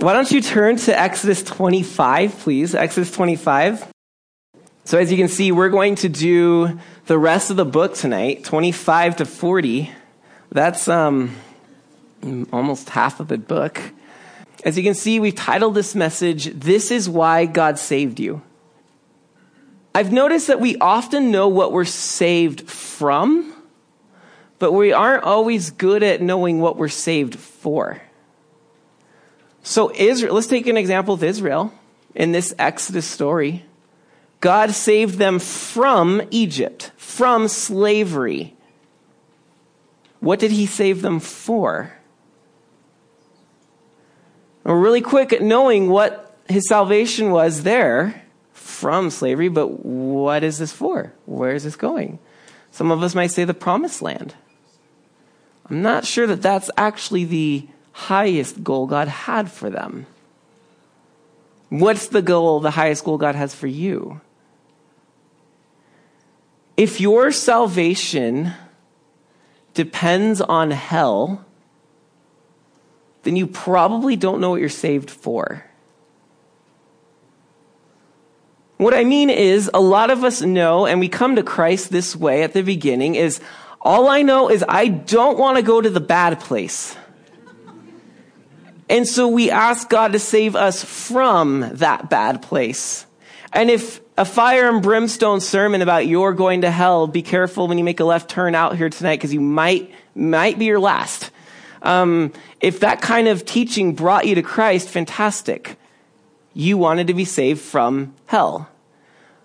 Why don't you turn to Exodus 25, please? Exodus 25. So, as you can see, we're going to do the rest of the book tonight, 25 to 40. That's um, almost half of the book. As you can see, we've titled this message, This is Why God Saved You. I've noticed that we often know what we're saved from, but we aren't always good at knowing what we're saved for. So, Israel, let's take an example of Israel in this Exodus story. God saved them from Egypt, from slavery. What did he save them for? We're really quick at knowing what his salvation was there from slavery, but what is this for? Where is this going? Some of us might say the promised land. I'm not sure that that's actually the highest goal God had for them. What's the goal, the highest goal God has for you? If your salvation depends on hell, then you probably don't know what you're saved for. What I mean is, a lot of us know, and we come to Christ this way at the beginning, is all I know is I don't want to go to the bad place. And so we ask God to save us from that bad place. And if a fire and brimstone sermon about you're going to hell, be careful when you make a left turn out here tonight because you might, might be your last. Um, if that kind of teaching brought you to Christ, fantastic. You wanted to be saved from hell.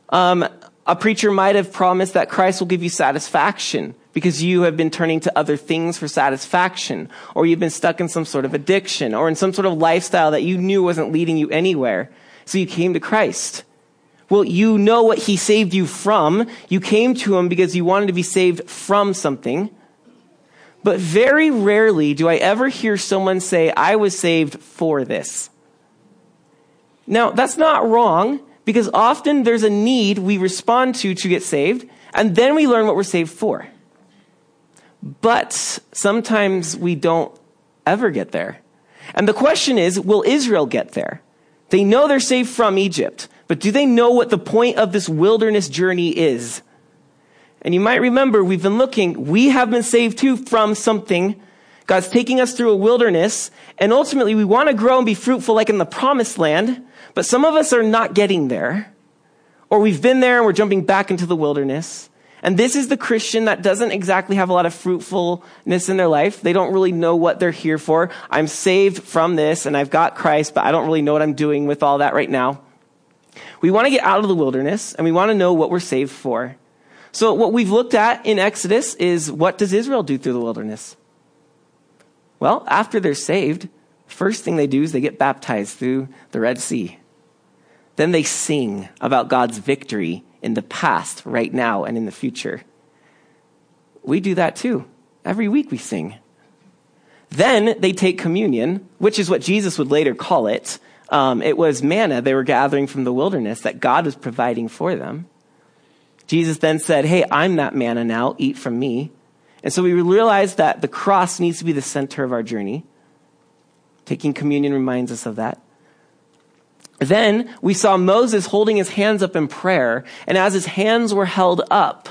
Um, a preacher might have promised that Christ will give you satisfaction because you have been turning to other things for satisfaction, or you've been stuck in some sort of addiction, or in some sort of lifestyle that you knew wasn't leading you anywhere. So you came to Christ. Well, you know what he saved you from. You came to him because you wanted to be saved from something. But very rarely do I ever hear someone say, I was saved for this. Now, that's not wrong because often there's a need we respond to to get saved, and then we learn what we're saved for. But sometimes we don't ever get there. And the question is, will Israel get there? They know they're saved from Egypt, but do they know what the point of this wilderness journey is? And you might remember we've been looking, we have been saved too from something. God's taking us through a wilderness, and ultimately we want to grow and be fruitful like in the promised land, but some of us are not getting there. Or we've been there and we're jumping back into the wilderness. And this is the Christian that doesn't exactly have a lot of fruitfulness in their life. They don't really know what they're here for. I'm saved from this and I've got Christ, but I don't really know what I'm doing with all that right now. We want to get out of the wilderness and we want to know what we're saved for. So what we've looked at in Exodus is what does Israel do through the wilderness? Well, after they're saved, first thing they do is they get baptized through the Red Sea. Then they sing about God's victory in the past, right now, and in the future. We do that too. Every week we sing. Then they take communion, which is what Jesus would later call it. Um, it was manna they were gathering from the wilderness that God was providing for them. Jesus then said, Hey, I'm that manna now, eat from me. And so we realize that the cross needs to be the center of our journey. Taking communion reminds us of that. Then we saw Moses holding his hands up in prayer, and as his hands were held up,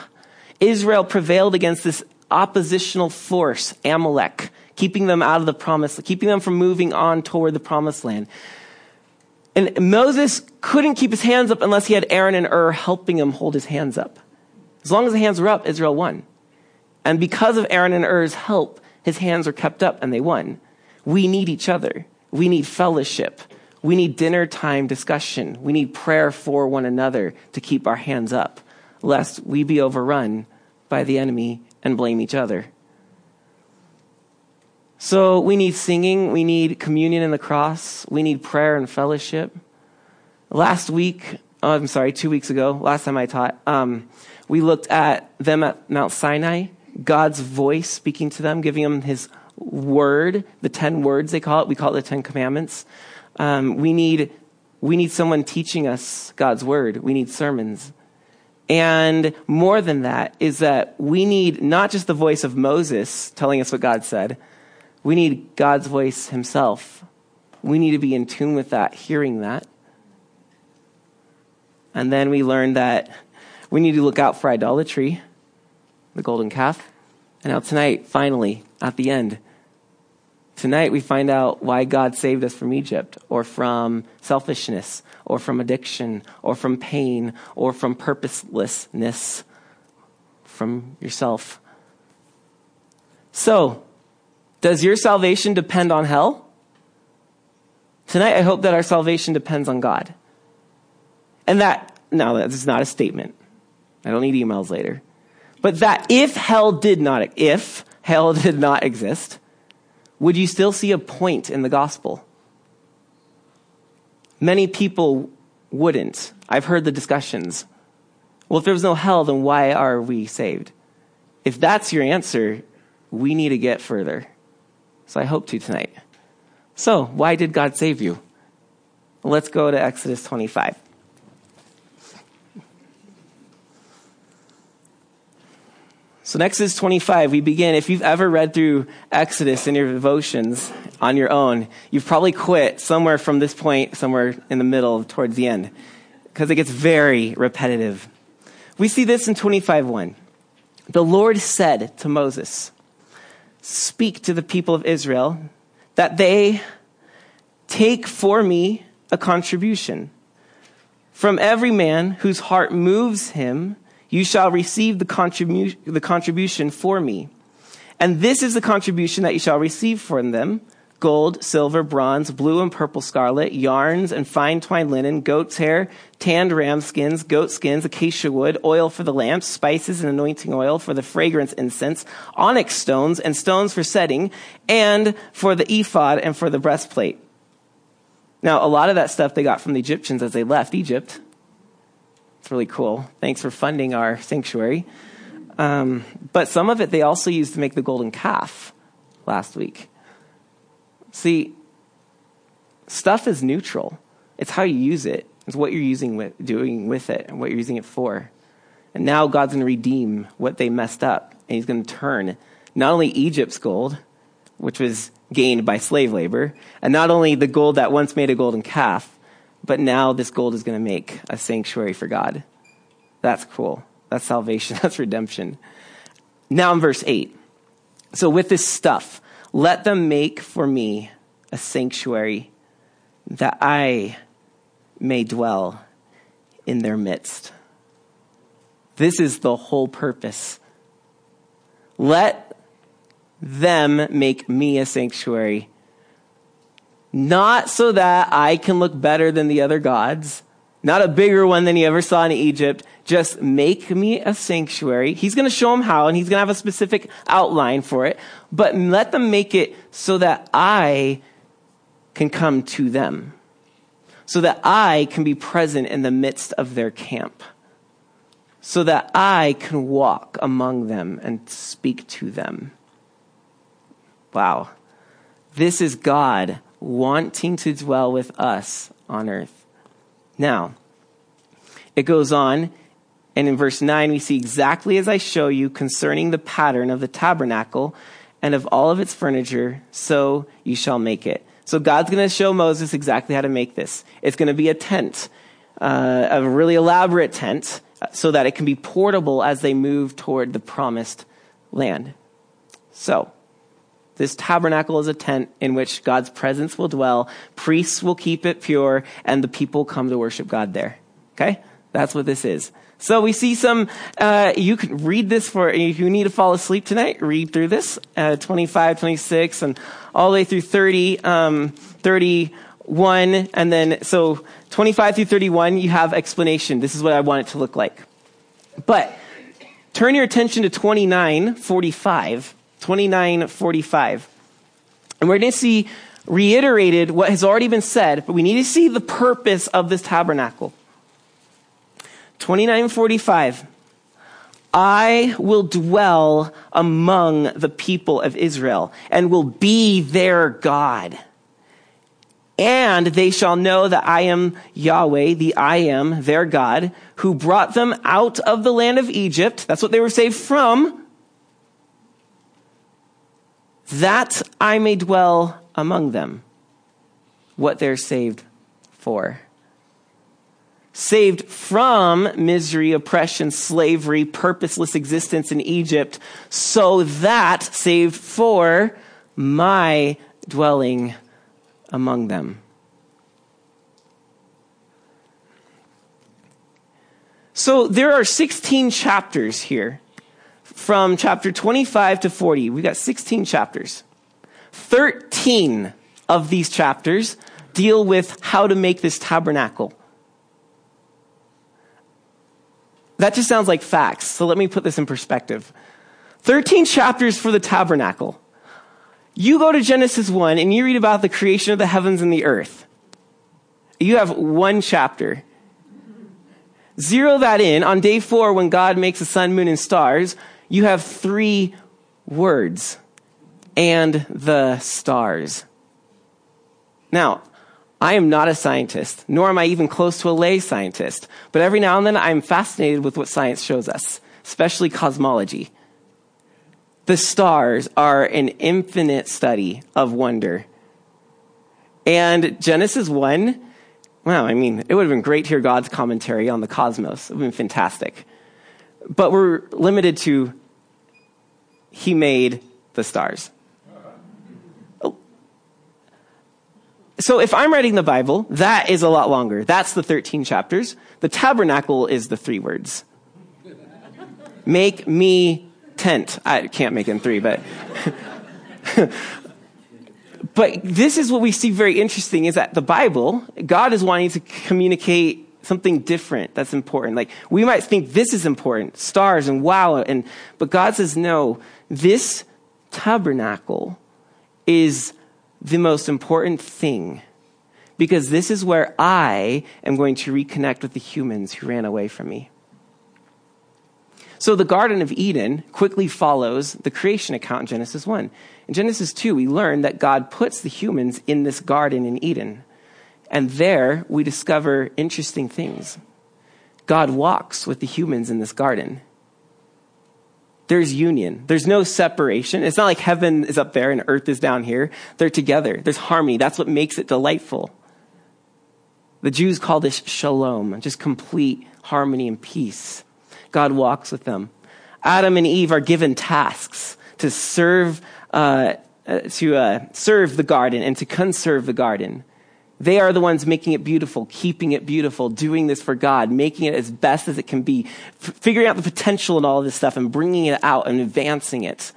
Israel prevailed against this oppositional force, Amalek, keeping them out of the promise, keeping them from moving on toward the promised land. And Moses couldn't keep his hands up unless he had Aaron and Hur helping him hold his hands up. As long as the hands were up, Israel won. And because of Aaron and Hur's help, his hands were kept up and they won. We need each other. We need fellowship. We need dinner time discussion. We need prayer for one another to keep our hands up, lest we be overrun by the enemy and blame each other. So we need singing, we need communion in the cross, we need prayer and fellowship. Last week, oh, I'm sorry, two weeks ago, last time I taught, um, we looked at them at Mount Sinai, God's voice speaking to them, giving them his word, the 10 words they call it. We call it the 10 commandments. Um, we need, we need someone teaching us God's word. We need sermons. And more than that is that we need not just the voice of Moses telling us what God said, we need God's voice himself we need to be in tune with that, hearing that. And then we learned that we need to look out for idolatry, the golden calf. And now tonight, finally, at the end, tonight we find out why God saved us from Egypt or from selfishness or from addiction or from pain or from purposelessness from yourself. So, does your salvation depend on hell? Tonight, I hope that our salvation depends on God. And that, now that is not a statement. I don't need emails later. But that if hell did not, if hell did not exist, would you still see a point in the gospel? Many people wouldn't. I've heard the discussions. Well, if there was no hell, then why are we saved? If that's your answer, we need to get further. So I hope to tonight. So, why did God save you? Let's go to Exodus 25. So, Exodus 25, we begin. If you've ever read through Exodus in your devotions on your own, you've probably quit somewhere from this point, somewhere in the middle, towards the end, because it gets very repetitive. We see this in 25:1. The Lord said to Moses, Speak to the people of Israel that they take for me a contribution. From every man whose heart moves him, you shall receive the, contribu- the contribution for me. And this is the contribution that you shall receive from them gold, silver, bronze, blue and purple scarlet, yarns and fine twined linen, goat's hair, tanned ram skins, goat skins, acacia wood, oil for the lamps, spices and anointing oil for the fragrance incense, onyx stones and stones for setting, and for the ephod and for the breastplate. Now, a lot of that stuff they got from the Egyptians as they left Egypt. It's really cool. Thanks for funding our sanctuary. Um, but some of it they also used to make the golden calf last week. See, stuff is neutral. It's how you use it. It's what you're using with, doing with it and what you're using it for. And now God's going to redeem what they messed up. And he's going to turn not only Egypt's gold, which was gained by slave labor, and not only the gold that once made a golden calf, but now this gold is going to make a sanctuary for God. That's cool. That's salvation. That's redemption. Now in verse 8. So with this stuff, let them make for me a sanctuary that I may dwell in their midst. This is the whole purpose. Let them make me a sanctuary. Not so that I can look better than the other gods, not a bigger one than he ever saw in Egypt. Just make me a sanctuary. He's going to show them how, and he's going to have a specific outline for it. But let them make it so that I can come to them, so that I can be present in the midst of their camp, so that I can walk among them and speak to them. Wow. This is God wanting to dwell with us on earth. Now, it goes on, and in verse 9, we see exactly as I show you concerning the pattern of the tabernacle and of all of its furniture, so you shall make it. So God's going to show Moses exactly how to make this. It's going to be a tent, uh, a really elaborate tent, so that it can be portable as they move toward the promised land. So, this tabernacle is a tent in which God's presence will dwell. Priests will keep it pure, and the people come to worship God there. Okay? That's what this is. So we see some, uh, you can read this for, if you need to fall asleep tonight, read through this, uh, 25, 26, and all the way through 30, um, 31, and then, so 25 through 31, you have explanation. This is what I want it to look like. But, turn your attention to 29, 45. 2945. And we're going to see reiterated what has already been said, but we need to see the purpose of this tabernacle. 2945. I will dwell among the people of Israel and will be their God. And they shall know that I am Yahweh, the I am, their God, who brought them out of the land of Egypt. That's what they were saved from that I may dwell among them. what they're saved for. Saved from misery, oppression, slavery, purposeless existence in Egypt, so that saved for my dwelling among them. So there are 16 chapters here from chapter 25 to 40. We've got 16 chapters. 13 of these chapters deal with how to make this tabernacle. That just sounds like facts, so let me put this in perspective. 13 chapters for the tabernacle. You go to Genesis 1 and you read about the creation of the heavens and the earth. You have one chapter. Zero that in. On day four, when God makes the sun, moon, and stars, you have three words and the stars. Now, I am not a scientist, nor am I even close to a lay scientist, but every now and then I'm fascinated with what science shows us, especially cosmology. The stars are an infinite study of wonder. And Genesis 1, well, I mean, it would have been great to hear God's commentary on the cosmos. It would have been fantastic. But we're limited to He made the stars. Oh. So if I'm writing the Bible, that is a lot longer. That's the 13 chapters. The tabernacle is the three words. Make me tent. I can't make in three, but. but this is what we see very interesting is that the Bible, God is wanting to communicate something different that's important. Like we might think this is important, stars and wow, and but God says no. This tabernacle is the most important thing because this is where I am going to reconnect with the humans who ran away from me. So the Garden of Eden quickly follows the creation account in Genesis 1. In Genesis 2, we learn that God puts the humans in this garden in Eden. And there we discover interesting things. God walks with the humans in this garden. There's union. There's no separation. It's not like heaven is up there and earth is down here. They're together. There's harmony. That's what makes it delightful. The Jews call this shalom, just complete harmony and peace. God walks with them. Adam and Eve are given tasks to serve, uh, uh, to uh, serve the garden and to conserve the garden. They are the ones making it beautiful, keeping it beautiful, doing this for God, making it as best as it can be, f- figuring out the potential in all of this stuff and bringing it out and advancing it.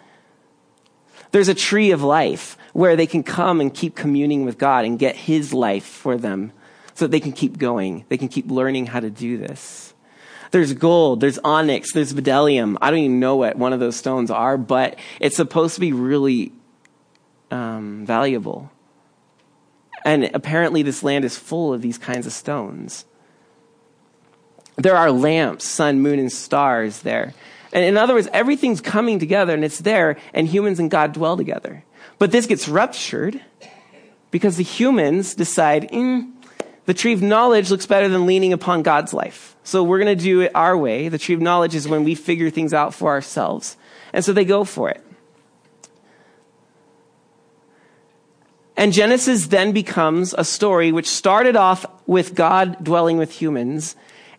There's a tree of life where they can come and keep communing with God and get His life for them so that they can keep going. They can keep learning how to do this. There's gold, there's onyx, there's bdellium. I don't even know what one of those stones are, but it's supposed to be really um, valuable. And apparently, this land is full of these kinds of stones. There are lamps, sun, moon, and stars there. And in other words, everything's coming together and it's there, and humans and God dwell together. But this gets ruptured because the humans decide, mm, the tree of knowledge looks better than leaning upon God's life. So we're going to do it our way. The tree of knowledge is when we figure things out for ourselves. And so they go for it. And Genesis then becomes a story which started off with God dwelling with humans.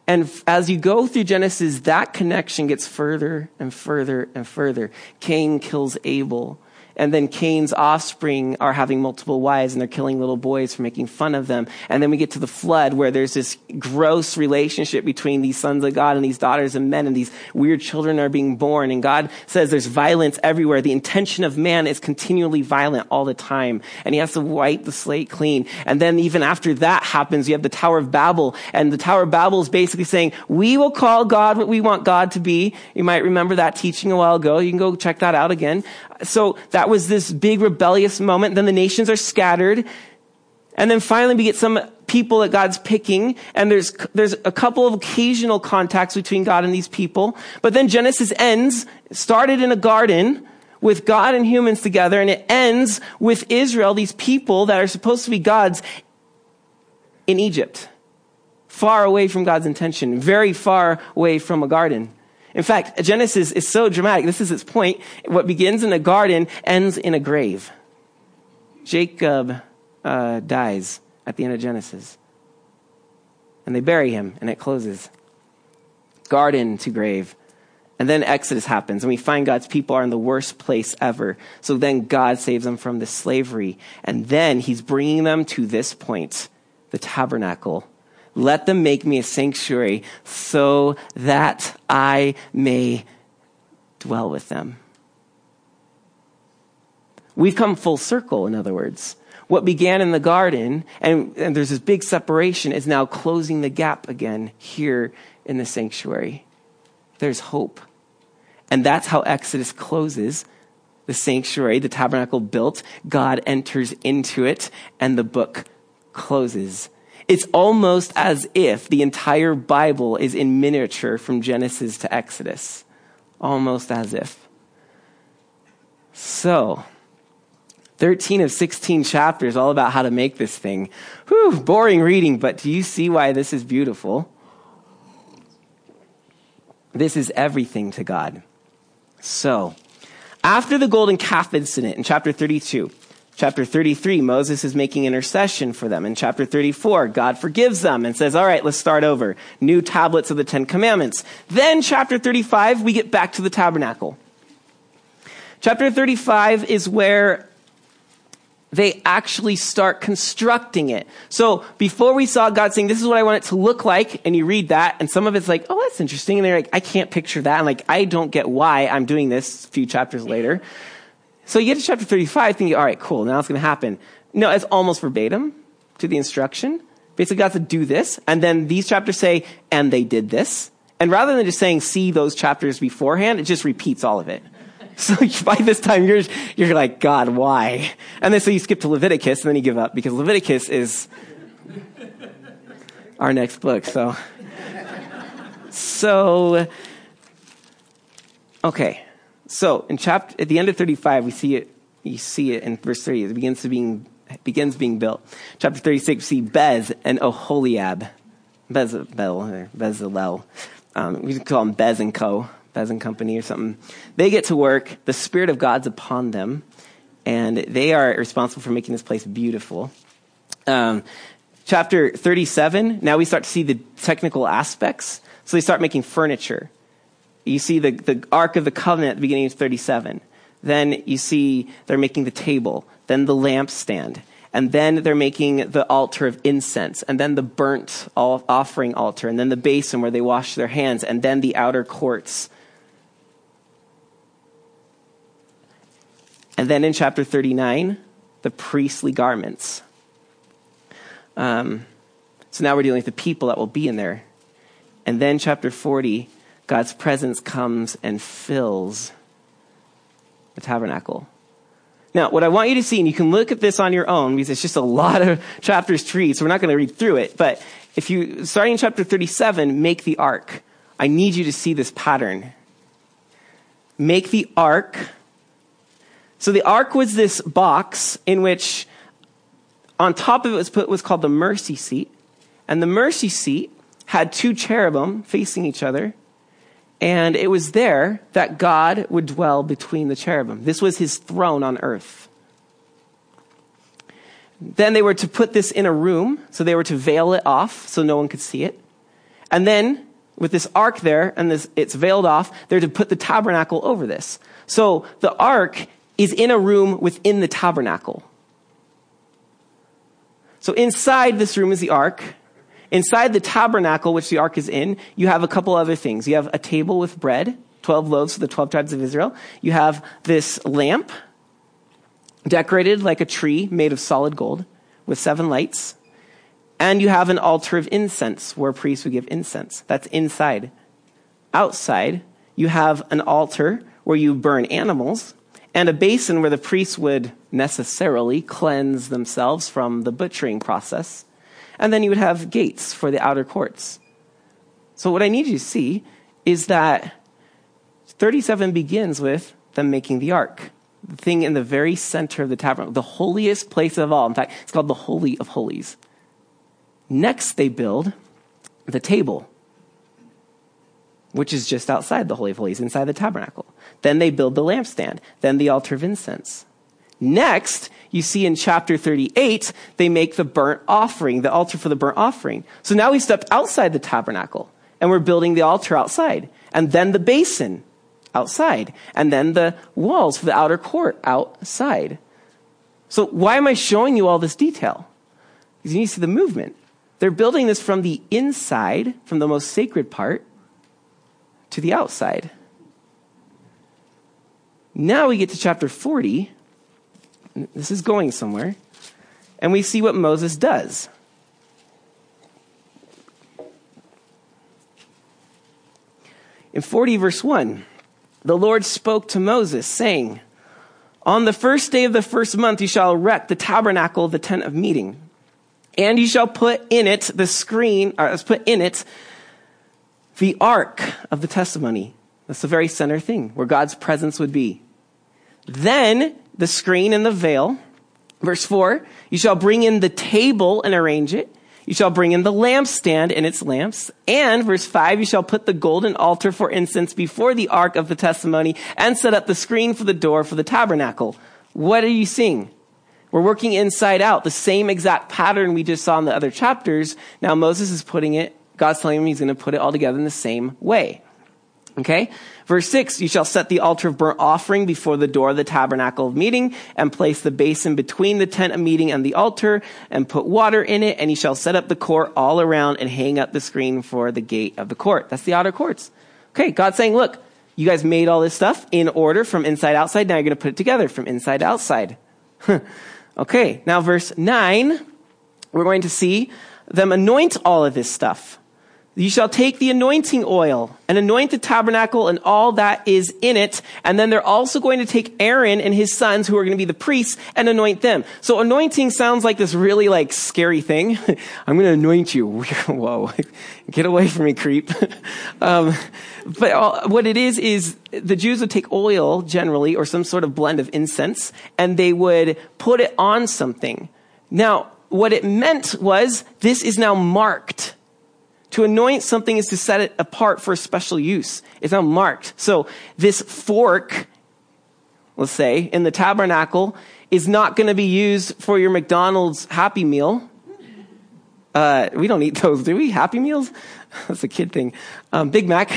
And as you go through Genesis, that connection gets further and further and further. Cain kills Abel and then Cain's offspring are having multiple wives and they're killing little boys for making fun of them. And then we get to the flood where there's this gross relationship between these sons of God and these daughters of men and these weird children are being born. And God says there's violence everywhere. The intention of man is continually violent all the time. And he has to wipe the slate clean. And then even after that happens, you have the Tower of Babel. And the Tower of Babel is basically saying, we will call God what we want God to be. You might remember that teaching a while ago. You can go check that out again. So that was this big rebellious moment. Then the nations are scattered. And then finally we get some people that God's picking, and there's, there's a couple of occasional contacts between God and these people. But then Genesis ends, started in a garden with God and humans together, and it ends with Israel, these people that are supposed to be God's, in Egypt. Far away from God's intention, very far away from a garden. In fact, Genesis is so dramatic. This is its point. What begins in a garden ends in a grave. Jacob uh, dies at the end of Genesis. And they bury him, and it closes. Garden to grave. And then Exodus happens, and we find God's people are in the worst place ever. So then God saves them from this slavery. And then he's bringing them to this point, the tabernacle. Let them make me a sanctuary so that I may dwell with them. We've come full circle, in other words. What began in the garden, and, and there's this big separation, is now closing the gap again here in the sanctuary. There's hope. And that's how Exodus closes the sanctuary, the tabernacle built. God enters into it, and the book closes. It's almost as if the entire Bible is in miniature from Genesis to Exodus. Almost as if. So, 13 of 16 chapters all about how to make this thing. Whew, boring reading, but do you see why this is beautiful? This is everything to God. So, after the golden calf incident in chapter 32, chapter 33, Moses is making intercession for them. In chapter 34, God forgives them and says, all right, let's start over. New tablets of the Ten Commandments. Then chapter 35, we get back to the tabernacle. Chapter 35 is where they actually start constructing it. So before we saw God saying, this is what I want it to look like, and you read that, and some of it's like, oh, that's interesting. And they're like, I can't picture that. And like, I don't get why I'm doing this a few chapters later. So you get to chapter 35 thinking, all right, cool, now it's going to happen. No, it's almost verbatim to the instruction. Basically, God said, do this. And then these chapters say, and they did this. And rather than just saying, see those chapters beforehand, it just repeats all of it. So by this time, you're, you're like, God, why? And then so you skip to Leviticus, and then you give up because Leviticus is our next book. So, so, okay. So in chapter, at the end of 35, we see it, you see it in verse 3. It begins to being, begins being built. Chapter 36, we see Bez and Oholiab. Bezalel, Bezalel. Um, we call them Bez and Co. Bez and Company or something. They get to work. The Spirit of God's upon them, and they are responsible for making this place beautiful. Um, chapter 37, now we start to see the technical aspects. So they start making furniture. You see the, the Ark of the Covenant at the beginning of 37. Then you see they're making the table, then the lampstand, and then they're making the altar of incense, and then the burnt offering altar, and then the basin where they wash their hands, and then the outer courts. And then in chapter 39, the priestly garments. Um, so now we're dealing with the people that will be in there. And then chapter 40, God's presence comes and fills the tabernacle. Now, what I want you to see, and you can look at this on your own because it's just a lot of chapters to read, so we're not going to read through it. But if you, starting in chapter 37, make the ark. I need you to see this pattern. Make the ark so the ark was this box in which on top of it was put was called the mercy seat. And the mercy seat had two cherubim facing each other. And it was there that God would dwell between the cherubim. This was his throne on earth. Then they were to put this in a room, so they were to veil it off so no one could see it. And then, with this ark there, and this, it's veiled off, they're to put the tabernacle over this. So the ark is in a room within the tabernacle. So inside this room is the ark. Inside the tabernacle, which the ark is in, you have a couple other things. You have a table with bread, 12 loaves for the 12 tribes of Israel. You have this lamp decorated like a tree made of solid gold with seven lights. And you have an altar of incense where priests would give incense. That's inside. Outside, you have an altar where you burn animals and a basin where the priests would necessarily cleanse themselves from the butchering process. And then you would have gates for the outer courts. So, what I need you to see is that 37 begins with them making the ark, the thing in the very center of the tabernacle, the holiest place of all. In fact, it's called the Holy of Holies. Next, they build the table, which is just outside the Holy of Holies, inside the tabernacle. Then they build the lampstand, then the altar of incense. Next, you see in chapter 38, they make the burnt offering, the altar for the burnt offering. So now we stepped outside the tabernacle and we're building the altar outside. And then the basin outside. And then the walls for the outer court outside. So why am I showing you all this detail? Because you need to see the movement. They're building this from the inside, from the most sacred part, to the outside. Now we get to chapter 40. This is going somewhere. And we see what Moses does. In 40, verse 1, the Lord spoke to Moses, saying, On the first day of the first month you shall erect the tabernacle of the tent of meeting, and you shall put in it the screen, or let's put in it the ark of the testimony. That's the very center thing where God's presence would be. Then the screen and the veil. Verse 4 You shall bring in the table and arrange it. You shall bring in the lampstand and its lamps. And verse 5 You shall put the golden altar for incense before the ark of the testimony and set up the screen for the door for the tabernacle. What are you seeing? We're working inside out. The same exact pattern we just saw in the other chapters. Now Moses is putting it, God's telling him he's going to put it all together in the same way. Okay? Verse 6, you shall set the altar of burnt offering before the door of the tabernacle of meeting and place the basin between the tent of meeting and the altar and put water in it and you shall set up the court all around and hang up the screen for the gate of the court. That's the outer courts. Okay, God's saying, look, you guys made all this stuff in order from inside outside. Now you're going to put it together from inside outside. okay, now verse 9, we're going to see them anoint all of this stuff. You shall take the anointing oil and anoint the tabernacle and all that is in it. And then they're also going to take Aaron and his sons, who are going to be the priests, and anoint them. So anointing sounds like this really like scary thing. I'm going to anoint you. Whoa, get away from me, creep. um, but what it is is the Jews would take oil generally, or some sort of blend of incense, and they would put it on something. Now, what it meant was this is now marked to anoint something is to set it apart for a special use. It's now marked. So this fork, let's say, in the tabernacle is not going to be used for your McDonald's Happy Meal. Uh, we don't eat those, do we? Happy Meals? That's a kid thing. Um, Big Mac.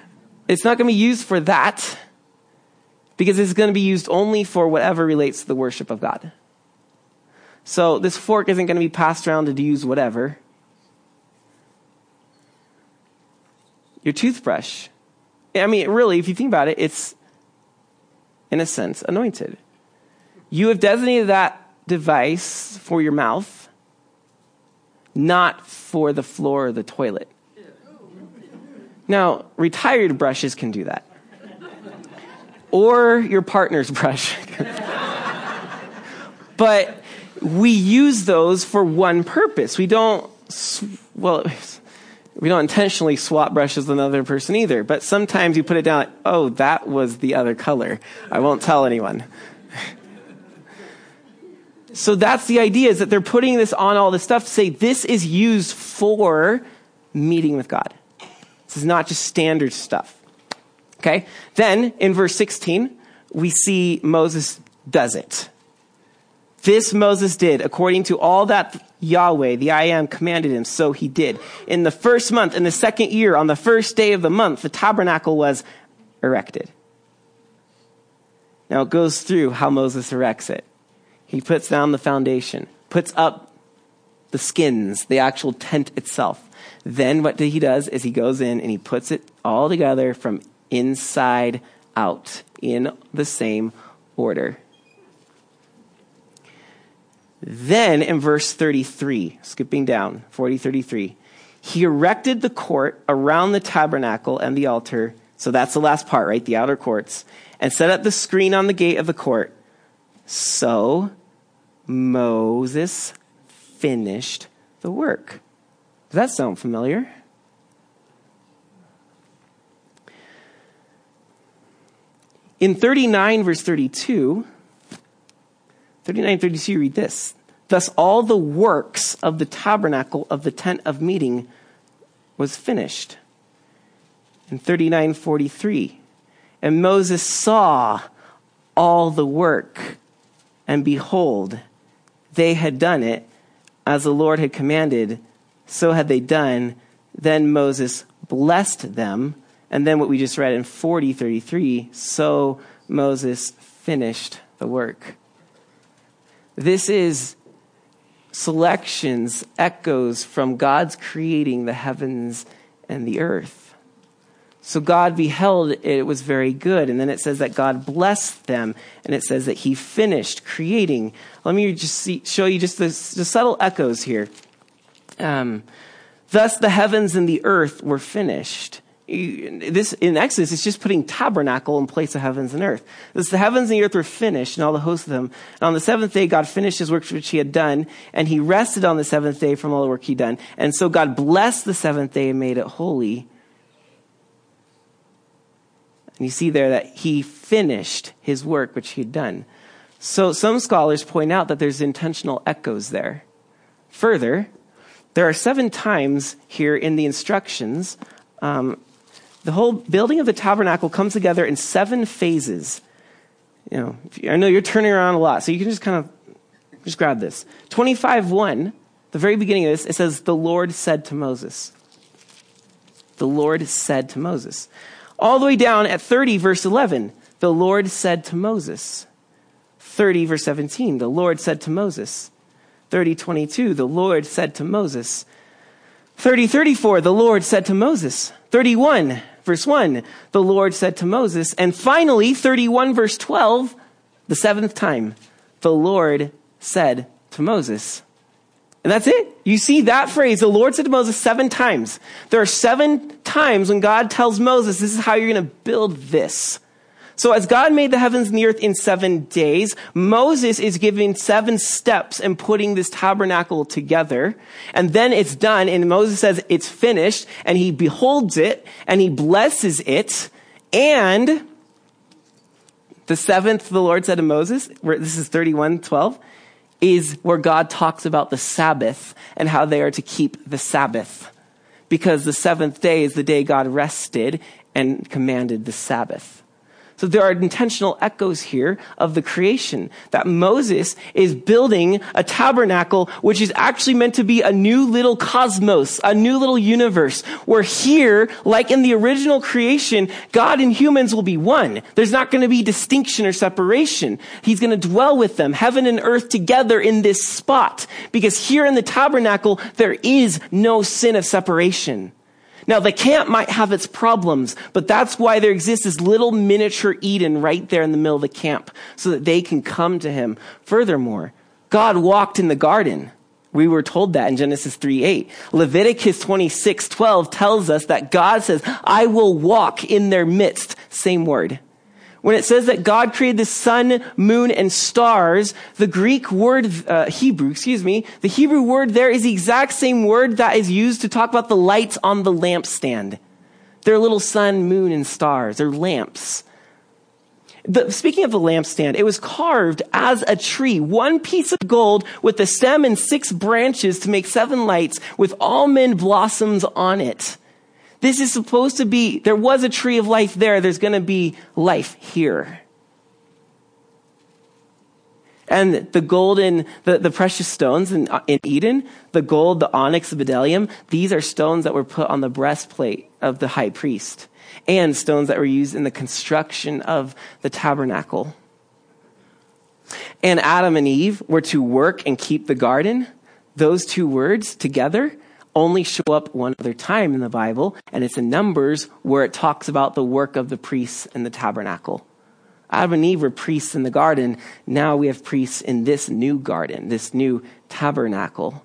it's not going to be used for that because it's going to be used only for whatever relates to the worship of God. So this fork isn't going to be passed around to use whatever. Your toothbrush. I mean, really, if you think about it, it's, in a sense, anointed. You have designated that device for your mouth, not for the floor or the toilet. Now, retired brushes can do that. Or your partner's brush. but we use those for one purpose. We don't, well, we don't intentionally swap brushes with another person either, but sometimes you put it down, like, oh, that was the other color. I won't tell anyone. so that's the idea is that they're putting this on all this stuff to say this is used for meeting with God. This is not just standard stuff. Okay? Then in verse 16, we see Moses does it. This Moses did according to all that Yahweh, the I am, commanded him, so he did. In the first month, in the second year, on the first day of the month, the tabernacle was erected. Now it goes through how Moses erects it. He puts down the foundation, puts up the skins, the actual tent itself. Then what he does is he goes in and he puts it all together from inside out in the same order. Then in verse 33, skipping down, 40, 33, he erected the court around the tabernacle and the altar. So that's the last part, right? The outer courts. And set up the screen on the gate of the court. So Moses finished the work. Does that sound familiar? In 39, verse 32, 39 32, read this. Thus, all the works of the tabernacle of the tent of meeting was finished. In 39 43, and Moses saw all the work And behold, they had done it as the Lord had commanded, so had they done. Then Moses blessed them. And then what we just read in 4033 so Moses finished the work. This is selections, echoes from God's creating the heavens and the earth. So God beheld it, was very good. And then it says that God blessed them, and it says that He finished creating. Let me just see, show you just the, the subtle echoes here. Um, Thus the heavens and the earth were finished this in Exodus, it's just putting tabernacle in place of heavens and earth. This, the heavens and the earth were finished and all the hosts of them. And on the seventh day, God finished his work which he had done, and he rested on the seventh day from all the work he'd done. And so God blessed the seventh day and made it holy. And you see there that he finished his work which he had done. So some scholars point out that there's intentional echoes there. Further, there are seven times here in the instructions um, the whole building of the tabernacle comes together in seven phases. You know, I know you're turning around a lot, so you can just kind of just grab this. 25 1, the very beginning of this, it says, The Lord said to Moses. The Lord said to Moses. All the way down at 30, verse 11, the Lord said to Moses. 30, verse 17, the Lord said to Moses. 30, 22, the Lord said to Moses. 30, 34, the Lord said to Moses. 31, verse 1, the Lord said to Moses. And finally, 31, verse 12, the seventh time, the Lord said to Moses. And that's it. You see that phrase, the Lord said to Moses seven times. There are seven times when God tells Moses, this is how you're going to build this. So as God made the heavens and the earth in seven days, Moses is giving seven steps in putting this tabernacle together. And then it's done and Moses says it's finished and he beholds it and he blesses it. And the seventh, the Lord said to Moses, this is 31, 12, is where God talks about the Sabbath and how they are to keep the Sabbath. Because the seventh day is the day God rested and commanded the Sabbath. So there are intentional echoes here of the creation that Moses is building a tabernacle, which is actually meant to be a new little cosmos, a new little universe where here, like in the original creation, God and humans will be one. There's not going to be distinction or separation. He's going to dwell with them, heaven and earth together in this spot because here in the tabernacle, there is no sin of separation. Now, the camp might have its problems, but that's why there exists this little miniature Eden right there in the middle of the camp so that they can come to him. Furthermore, God walked in the garden. We were told that in Genesis 3 8. Leviticus 26 12 tells us that God says, I will walk in their midst. Same word. When it says that God created the sun, moon, and stars, the Greek word, uh, Hebrew, excuse me, the Hebrew word there is the exact same word that is used to talk about the lights on the lampstand. They're little sun, moon, and stars. They're lamps. The, speaking of the lampstand, it was carved as a tree, one piece of gold with a stem and six branches to make seven lights with almond blossoms on it. This is supposed to be, there was a tree of life there. There's going to be life here. And the golden, the, the precious stones in, in Eden, the gold, the onyx, the bdellium, these are stones that were put on the breastplate of the high priest and stones that were used in the construction of the tabernacle. And Adam and Eve were to work and keep the garden. Those two words together only show up one other time in the Bible, and it's in Numbers where it talks about the work of the priests in the tabernacle. Adam and Eve were priests in the garden. Now we have priests in this new garden, this new tabernacle.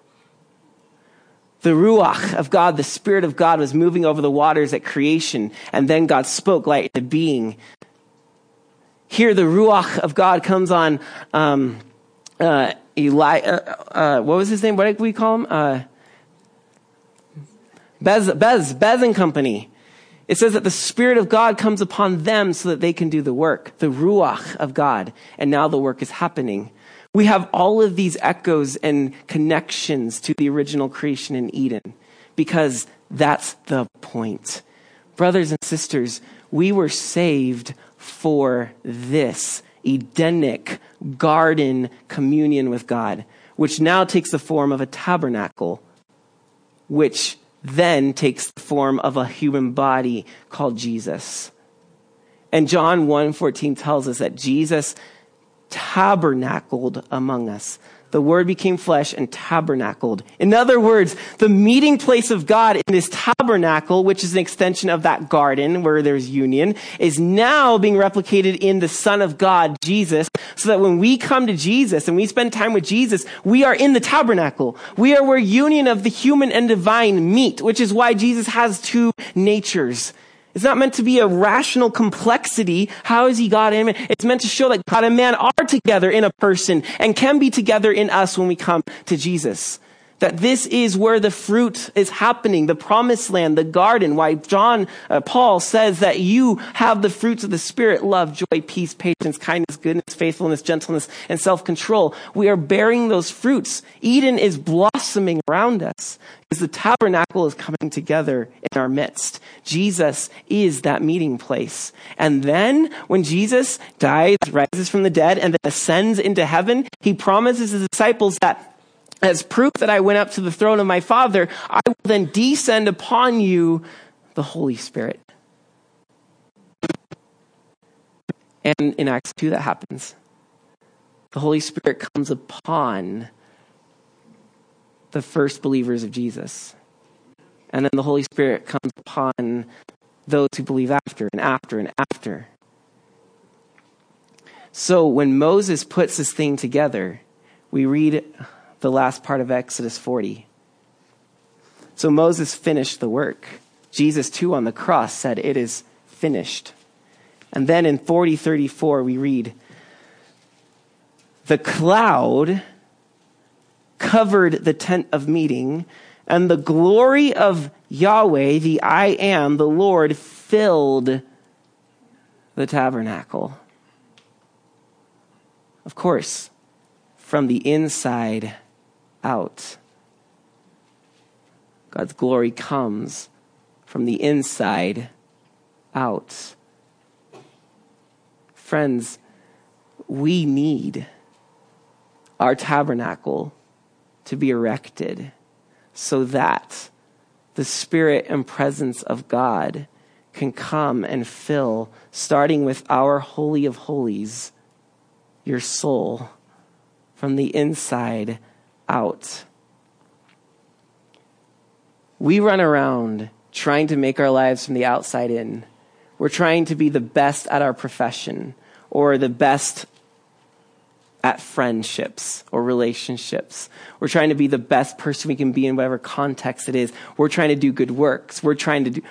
The Ruach of God, the Spirit of God, was moving over the waters at creation, and then God spoke light into being. Here, the Ruach of God comes on um, uh, Eli. Uh, uh, what was his name? What did we call him? Bez, Bez, Bez and company. It says that the Spirit of God comes upon them so that they can do the work, the Ruach of God. And now the work is happening. We have all of these echoes and connections to the original creation in Eden because that's the point. Brothers and sisters, we were saved for this Edenic garden communion with God, which now takes the form of a tabernacle, which then takes the form of a human body called Jesus. And John 1:14 tells us that Jesus tabernacled among us the word became flesh and tabernacled. In other words, the meeting place of God in this tabernacle, which is an extension of that garden where there's union, is now being replicated in the Son of God, Jesus, so that when we come to Jesus and we spend time with Jesus, we are in the tabernacle. We are where union of the human and divine meet, which is why Jesus has two natures. It's not meant to be a rational complexity. How is he God and man? It's meant to show that God and man are together in a person and can be together in us when we come to Jesus. That this is where the fruit is happening, the promised land, the garden. Why John, uh, Paul says that you have the fruits of the Spirit, love, joy, peace, patience, kindness, goodness, faithfulness, gentleness, and self-control. We are bearing those fruits. Eden is blossoming around us because the tabernacle is coming together in our midst. Jesus is that meeting place. And then when Jesus dies, rises from the dead, and then ascends into heaven, he promises his disciples that as proof that I went up to the throne of my Father, I will then descend upon you the Holy Spirit. And in Acts 2, that happens. The Holy Spirit comes upon the first believers of Jesus. And then the Holy Spirit comes upon those who believe after and after and after. So when Moses puts this thing together, we read the last part of Exodus 40. So Moses finished the work. Jesus, too, on the cross said, It is finished. And then in 4034, we read, The cloud covered the tent of meeting, and the glory of Yahweh, the I am, the Lord, filled the tabernacle. Of course, from the inside out. God's glory comes from the inside out. Friends, we need our tabernacle to be erected so that the Spirit and presence of God can come and fill, starting with our Holy of Holies, your soul from the inside out. We run around trying to make our lives from the outside in. We're trying to be the best at our profession or the best at friendships or relationships. We're trying to be the best person we can be in whatever context it is. We're trying to do good works. We're trying to do,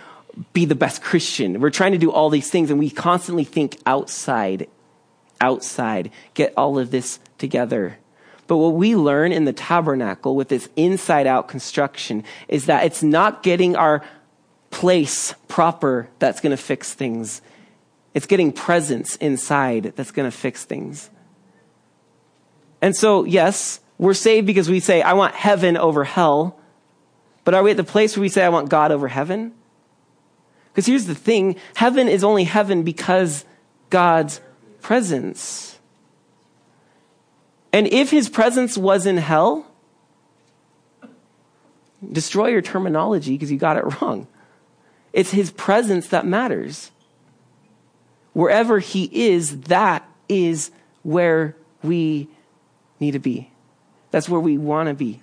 be the best Christian. We're trying to do all these things and we constantly think outside, outside, get all of this together. But what we learn in the tabernacle with this inside out construction is that it's not getting our place proper that's going to fix things. It's getting presence inside that's going to fix things. And so, yes, we're saved because we say, I want heaven over hell. But are we at the place where we say, I want God over heaven? Because here's the thing heaven is only heaven because God's presence. And if his presence was in hell, destroy your terminology because you got it wrong. It's his presence that matters. Wherever he is, that is where we need to be. That's where we want to be.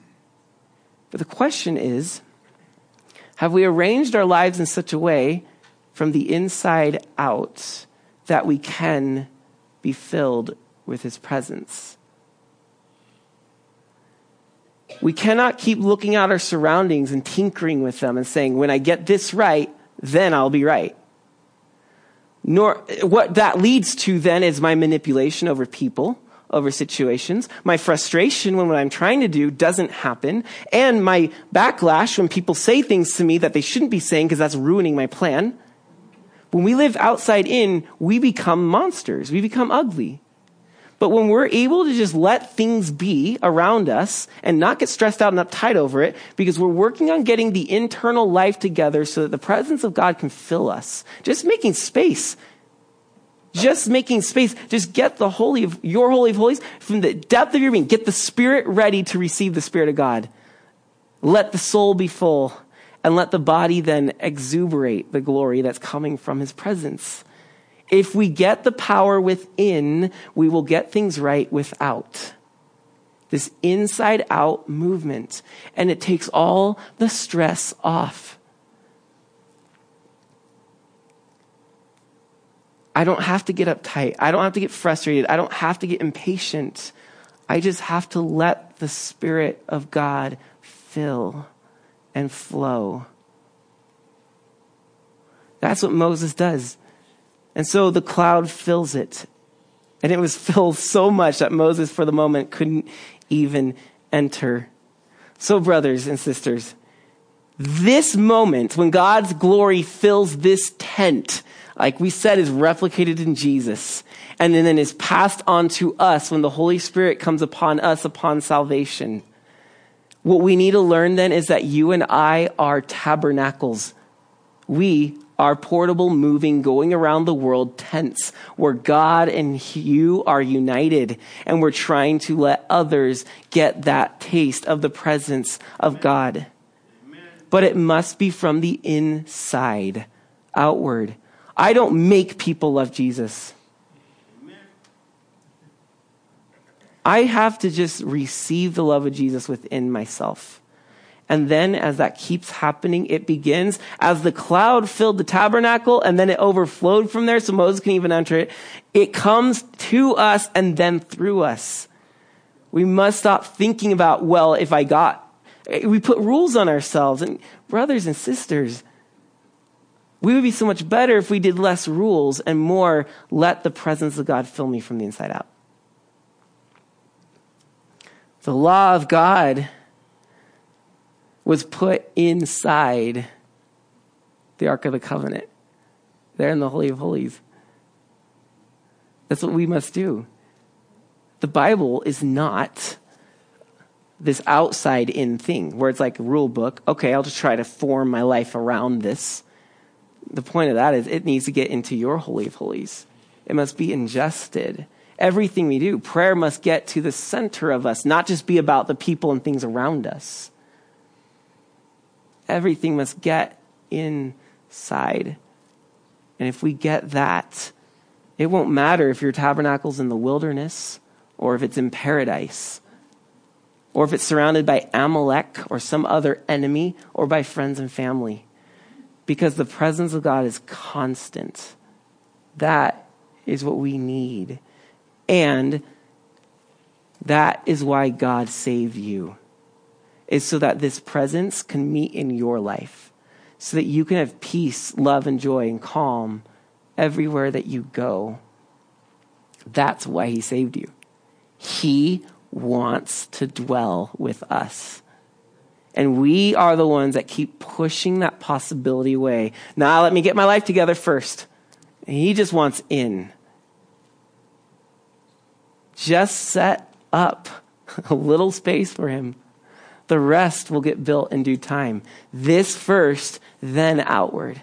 But the question is have we arranged our lives in such a way from the inside out that we can be filled with his presence? We cannot keep looking at our surroundings and tinkering with them and saying, when I get this right, then I'll be right. Nor, what that leads to then is my manipulation over people, over situations, my frustration when what I'm trying to do doesn't happen, and my backlash when people say things to me that they shouldn't be saying because that's ruining my plan. When we live outside in, we become monsters. We become ugly. But when we're able to just let things be around us and not get stressed out and uptight over it, because we're working on getting the internal life together so that the presence of God can fill us, just making space Just making space. Just get the holy of your holy of holies from the depth of your being. Get the spirit ready to receive the spirit of God. Let the soul be full and let the body then exuberate the glory that's coming from his presence. If we get the power within, we will get things right without. This inside out movement. And it takes all the stress off. I don't have to get uptight. I don't have to get frustrated. I don't have to get impatient. I just have to let the Spirit of God fill and flow. That's what Moses does. And so the cloud fills it. And it was filled so much that Moses, for the moment, couldn't even enter. So, brothers and sisters, this moment when God's glory fills this tent, like we said, is replicated in Jesus and then is passed on to us when the Holy Spirit comes upon us upon salvation. What we need to learn then is that you and I are tabernacles. We are portable, moving, going around the world tents where God and you are united and we're trying to let others get that taste of the presence of God. But it must be from the inside outward. I don't make people love Jesus. I have to just receive the love of Jesus within myself. And then as that keeps happening, it begins as the cloud filled the tabernacle and then it overflowed from there so Moses can even enter it. It comes to us and then through us. We must stop thinking about, well, if I got, we put rules on ourselves and brothers and sisters. We would be so much better if we did less rules and more let the presence of God fill me from the inside out. The law of God was put inside the Ark of the Covenant, there in the Holy of Holies. That's what we must do. The Bible is not this outside in thing where it's like a rule book. Okay, I'll just try to form my life around this. The point of that is it needs to get into your Holy of Holies. It must be ingested. Everything we do, prayer must get to the center of us, not just be about the people and things around us everything must get inside. And if we get that, it won't matter if your tabernacle's in the wilderness or if it's in paradise or if it's surrounded by Amalek or some other enemy or by friends and family. Because the presence of God is constant. That is what we need. And that is why God saved you is so that this presence can meet in your life, so that you can have peace, love, and joy and calm everywhere that you go. That's why he saved you. He wants to dwell with us. And we are the ones that keep pushing that possibility away. Now, let me get my life together first. He just wants in. Just set up a little space for him. The rest will get built in due time. This first, then outward.